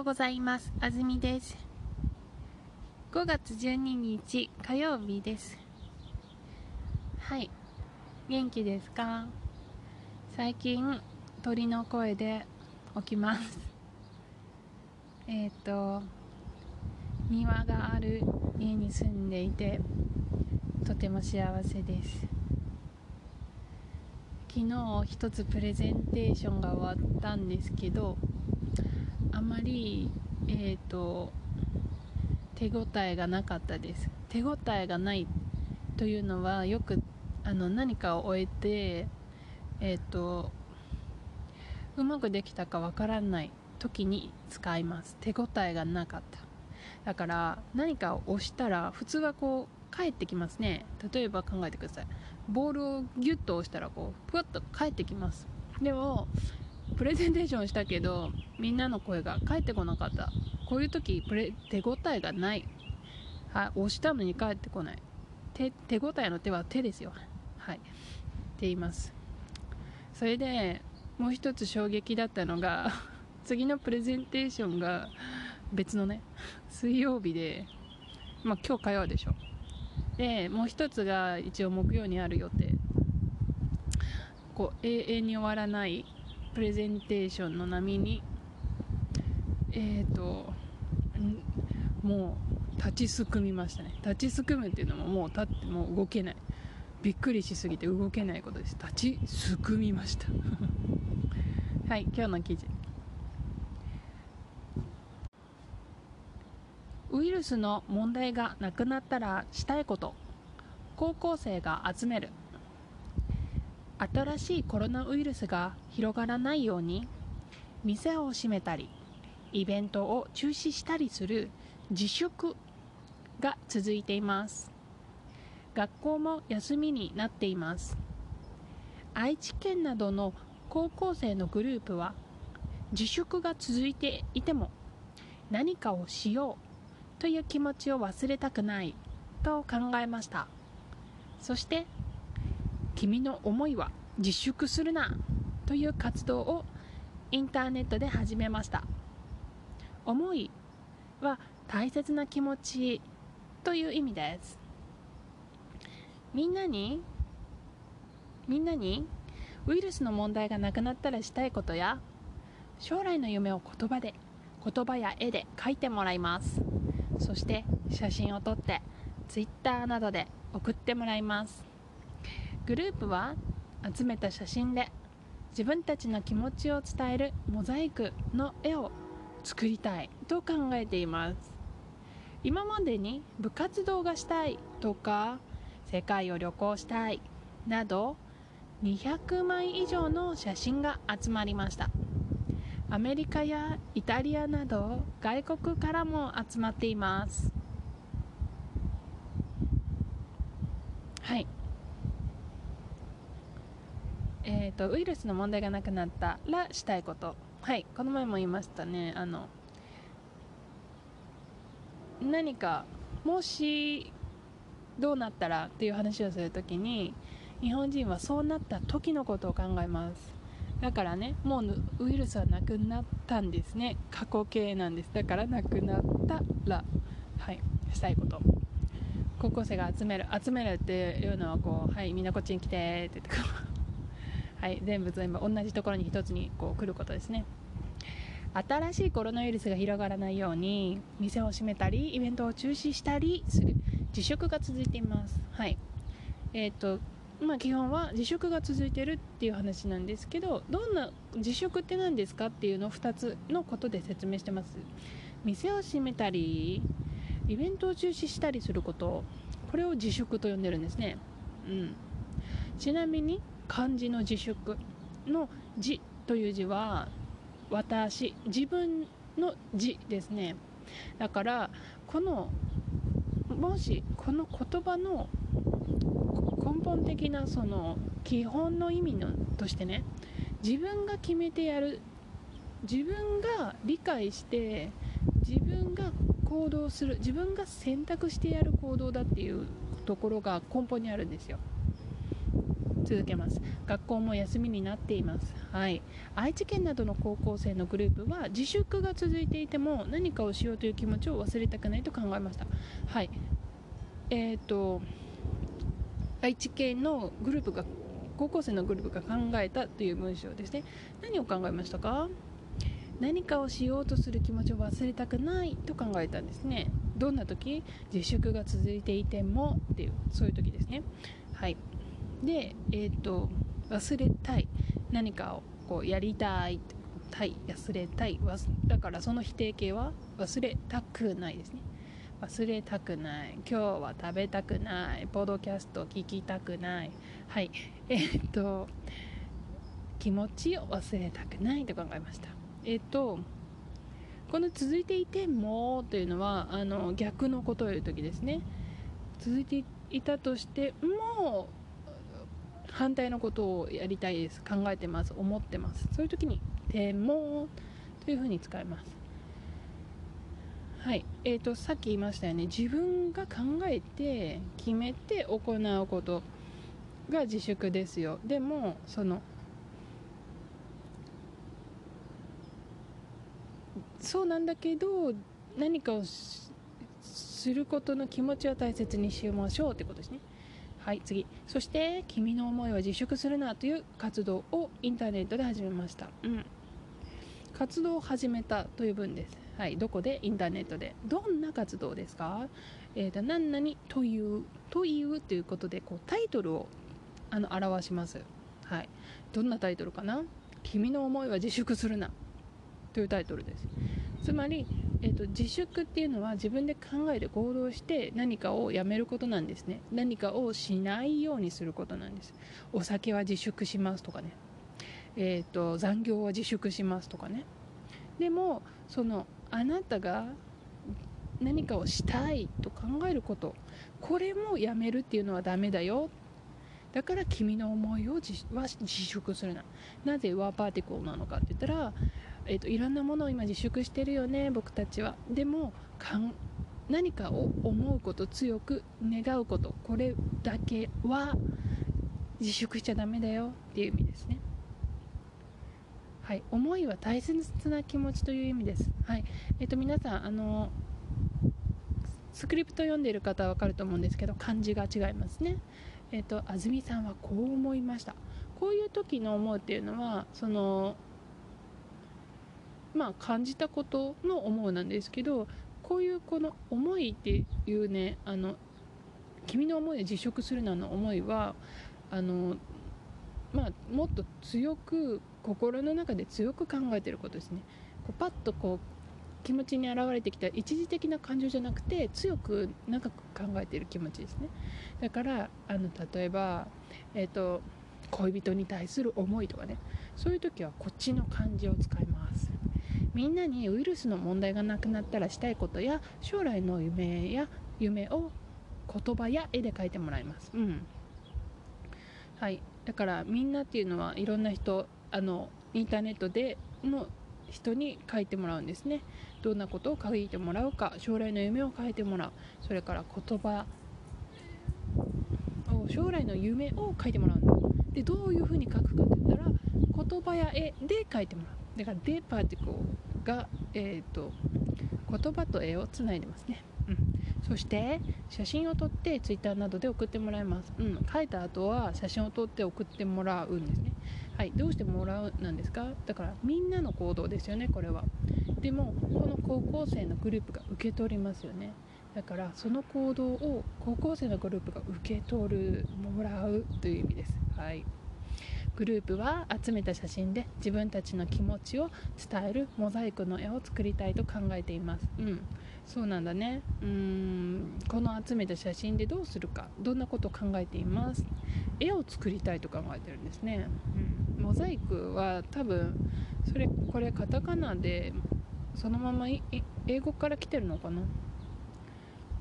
ようございます。あずみです。5月12日火曜日です。はい。元気ですか？最近鳥の声で起きます。えっ、と庭がある家に住んでいてとても幸せです。昨日一つプレゼンテーションが終わったんですけどあまり、えーと、手応えがなかったです。手応えがないというのはよくあの何かを終えて、えーと、うまくできたかわからない時に使います。手応えがなかった。だから何かを押したら普通はこう帰ってきますね。例えば考えてください。ボールをギュッと押したらこうふわっと帰ってきます。でもプレゼンテーションしたけどみんなの声が返ってこなかった。こういう時プレ手応えがない。は押したのに返ってこない。手手応えの手は手ですよ。はい。って言います。それでもう一つ衝撃だったのが 次のプレゼンテーションが別のね水曜日でまあ今日火曜でしょ。でもう一つが一応木曜にある予定。こう永遠に終わらないプレゼンテーションの波にえっ、ー、ともう立ちすくみましたね。立ちすくむっていうのももう立ってもう動けない。びっくりしすぎて動けないことです。立ちすくみました。はい今日の記事。ウイルスの問題がなくなったらしたいこと。高校生が集める。新しいコロナウイルスが広がらないように店を閉めたりイベントを中止したりする自粛が続いています。学校も休みになっています。愛知県などの高校生のグループは自粛が続いていても何かをしようという気持ちを忘れたくないと考えました。そして君の思いは自粛するなという活動をインターネットで始めました。思いは大切な気持ちという意味です。みんなにみんなにウイルスの問題がなくなったらしたいことや将来の夢を言葉で言葉や絵で書いてもらいます。そして写真を撮って Twitter などで送ってもらいます。グループは集めた写真で自分たちの気持ちを伝えるモザイクの絵を作りたいと考えています。今までに部活動がしたいとか世界を旅行したいなど200枚以上の写真が集まりました。アメリカやイタリアなど外国からも集まっていますはいえーと、ウイルスの問題がなくなったらしたいこと。はいこの前も言いましたね。あの何かもしどうなったらっていう話をするときに日本人はそうなった時のことを考えます。だからねもうウイルスはなくなったんですね。過去形なんです。だからなくなったらはいしたいこと。高校生が集める集めるっていうのはこうはいみんなこっちに来てって言ってはい、全部全部同じところに1つにこう来ることですね。新しいコロナウイルスが広がらないように店を閉めたりイベントを中止したりする。自粛が続いています。はい。えっ、とまあ基本は自粛が続いてるっていう話なんですけどどんな自粛って何ですかっていうのを2つのことで説明してます。店を閉めたりイベントを中止したりすること。これを自粛と呼んでるんですね。うん。ちなみに漢字の自粛の字という字は私自分の字ですね。だからこのもしこの言葉の根本的なその基本の意味のとしてね自分が決めてやる自分が理解して自分が行動する自分が選択してやる行動だっていうところが根本にあるんですよ。続けます。学校も休みになっています。はい。愛知県などの高校生のグループは自粛が続いていても何かをしようという気持ちを忘れたくないと考えました。はい。えっ、ー、と愛知県のグループが高校生のグループが考えたという文章ですね。何を考えましたか？何かをしようとする気持ちを忘れたくないと考えたんですね。どんな時？自粛が続いていてもっていうそういう時ですね。はい。でえっ、ー、と忘れたい。何かをこうやりたい。たい忘れたい。だからその否定形は忘れたくないですね。忘れたくない。今日は食べたくない。ポッドキャスト聞きたくない。はい。えー、っと気持ちを忘れたくないと考えました。えー、っとこの続いていてもというのはあの逆のことを言う時ですね。続いていたとしても反対のことをやりたいです考えてます思ってます。そういう時に「でも」というふうに使います。はい、えーと、さっき言いましたよね。自分が考えて決めて行うことが自粛ですよ。でもそのそうなんだけど何かをすることの気持ちは大切にしましょうってことですね。はい次。そして「君の思いは自粛するな」という活動をインターネットで始めました、うん、活動を始めたという文です。はい、どこでインターネットで？どんな活動ですか、えーと、何々というというということでこうタイトルをあの表します、はい、どんなタイトルかな？君の思いは自粛するなというタイトルです。つまり、えーと、自粛っていうのは自分で考えて行動して何かをやめることなんですね。何かをしないようにすることなんです。お酒は自粛しますとかね。えーと残業は自粛しますとかね。でもそのあなたが何かをしたいと考えることこれもやめるっていうのはダメだよ。だから君の思いを自は自粛するな。なぜワーパーティコルなのかって言ったら、えーと、いろんなものを今自粛してるよね僕たちはでもかん何かを思うこと強く願うことこれだけは自粛しちゃダメだよっていう意味ですねはい、思いは大切な気持ちという意味です。はい、えっ、と皆さんあのスクリプト読んでいる方はわかると思うんですけど漢字が違いますね。えっ、と安住さんはこう思いました。こういう時の思うっていうのはそのまあ感じたことの思うなんですけどこういうこの思いっていうねあの君の思いを辞職するなの思いはあのまあ、もっと強く心の中で強く考えてることですね。こうパッとこう気持ちに現れてきた一時的な感情じゃなくて強く長く考えている気持ちですね。だからあの例えば、えーと、恋人に対する思いとかね。そういう時はこっちの漢字を使います。みんなにウイルスの問題がなくなったらしたいことや将来の夢や夢を言葉や絵で描いてもらいます。うん。はい。だからみんなっていうのはいろんな人あのインターネットでの人に書いてもらうんですね。どんなことを書いてもらうか将来の夢を書いてもらう。それから言葉を将来の夢を書いてもらうんだ。でどういうふうに書くかって言ったら言葉や絵で書いてもらうだからデパーティコが、えーと、言葉と絵をつないでますね、うん、そして写真を撮って Twitter などで送ってもらいます、うん、書いた後は写真を撮って送ってもらうんですね。はい、どうしてもらうなんですか？だからみんなの行動ですよねこれは。でもこの高校生のグループが受け取りますよね。だからその行動を高校生のグループが受け取るもらうという意味です。はい。グループは集めた写真で自分たちの気持ちを伝えるモザイクの絵を作りたいと考えています。うん。そうなんだね。うーん。この集めた写真でどうするかどんなことを考えています？絵を作りたいと考えてるんですね、うん、モザイクは多分それこれカタカナでそのまま英語から来てるのかな？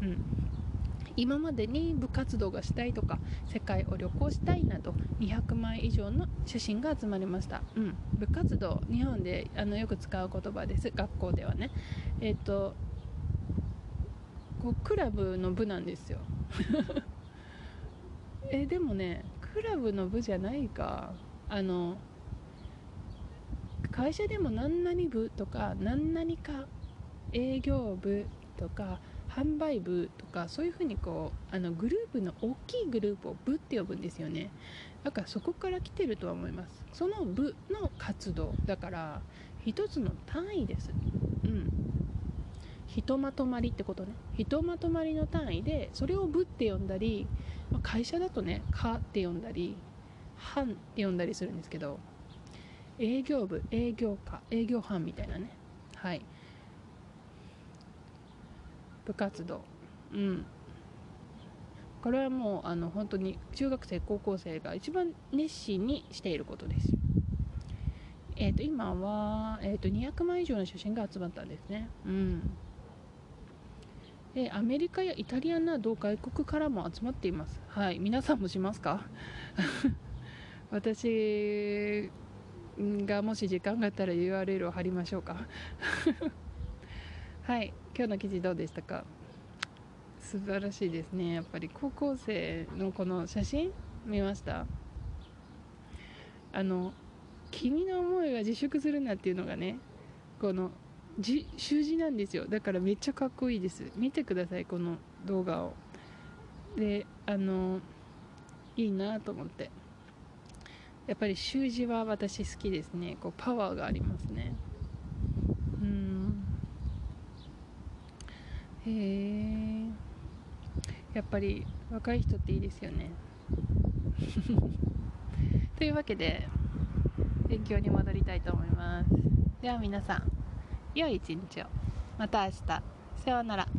うん今までに部活動がしたいとか世界を旅行したいなど200枚以上の写真が集まりました、うん、部活動日本であのよく使う言葉です。学校ではね。えっ、ー、とこうクラブの部なんですよ。えでもねクラブの部じゃないか。あの会社でも何々部とか何々か営業部とか販売部とかそういうふうにこうあのグループの大きいグループを部って呼ぶんですよね。だからそこから来てるとは思います。その部の活動だから一つの単位です。うん。ひとまとまりってことね。ひとまとまりの単位でそれを部って呼んだり会社だとね「か」って呼んだり「班」って呼んだりするんですけど営業部営業課営業班みたいなね。はい。部活動。うん。これはもうあの本当に中学生高校生が一番熱心にしていることです。えー、と今は、えー、と200枚以上の写真が集まったんですね。うん。でアメリカやイタリアなど外国からも集まっています。はい。皆さんもしますか？私がもし時間があったら URL を貼りましょうか。はい。今日の記事どうでしたか？素晴らしいですね。やっぱり高校生のこの写真見ました？あの君の思いが自粛するなっていうのがねこのじ習字なんですよ。だからめっちゃかっこいいです。見てくださいこの動画を。であのいいなと思って。やっぱり習字は私好きですね。こうパワーがありますねうんへえやっぱり若い人っていいですよね。というわけで勉強に戻りたいと思います。では皆さん良い一日を。また明日。さようなら。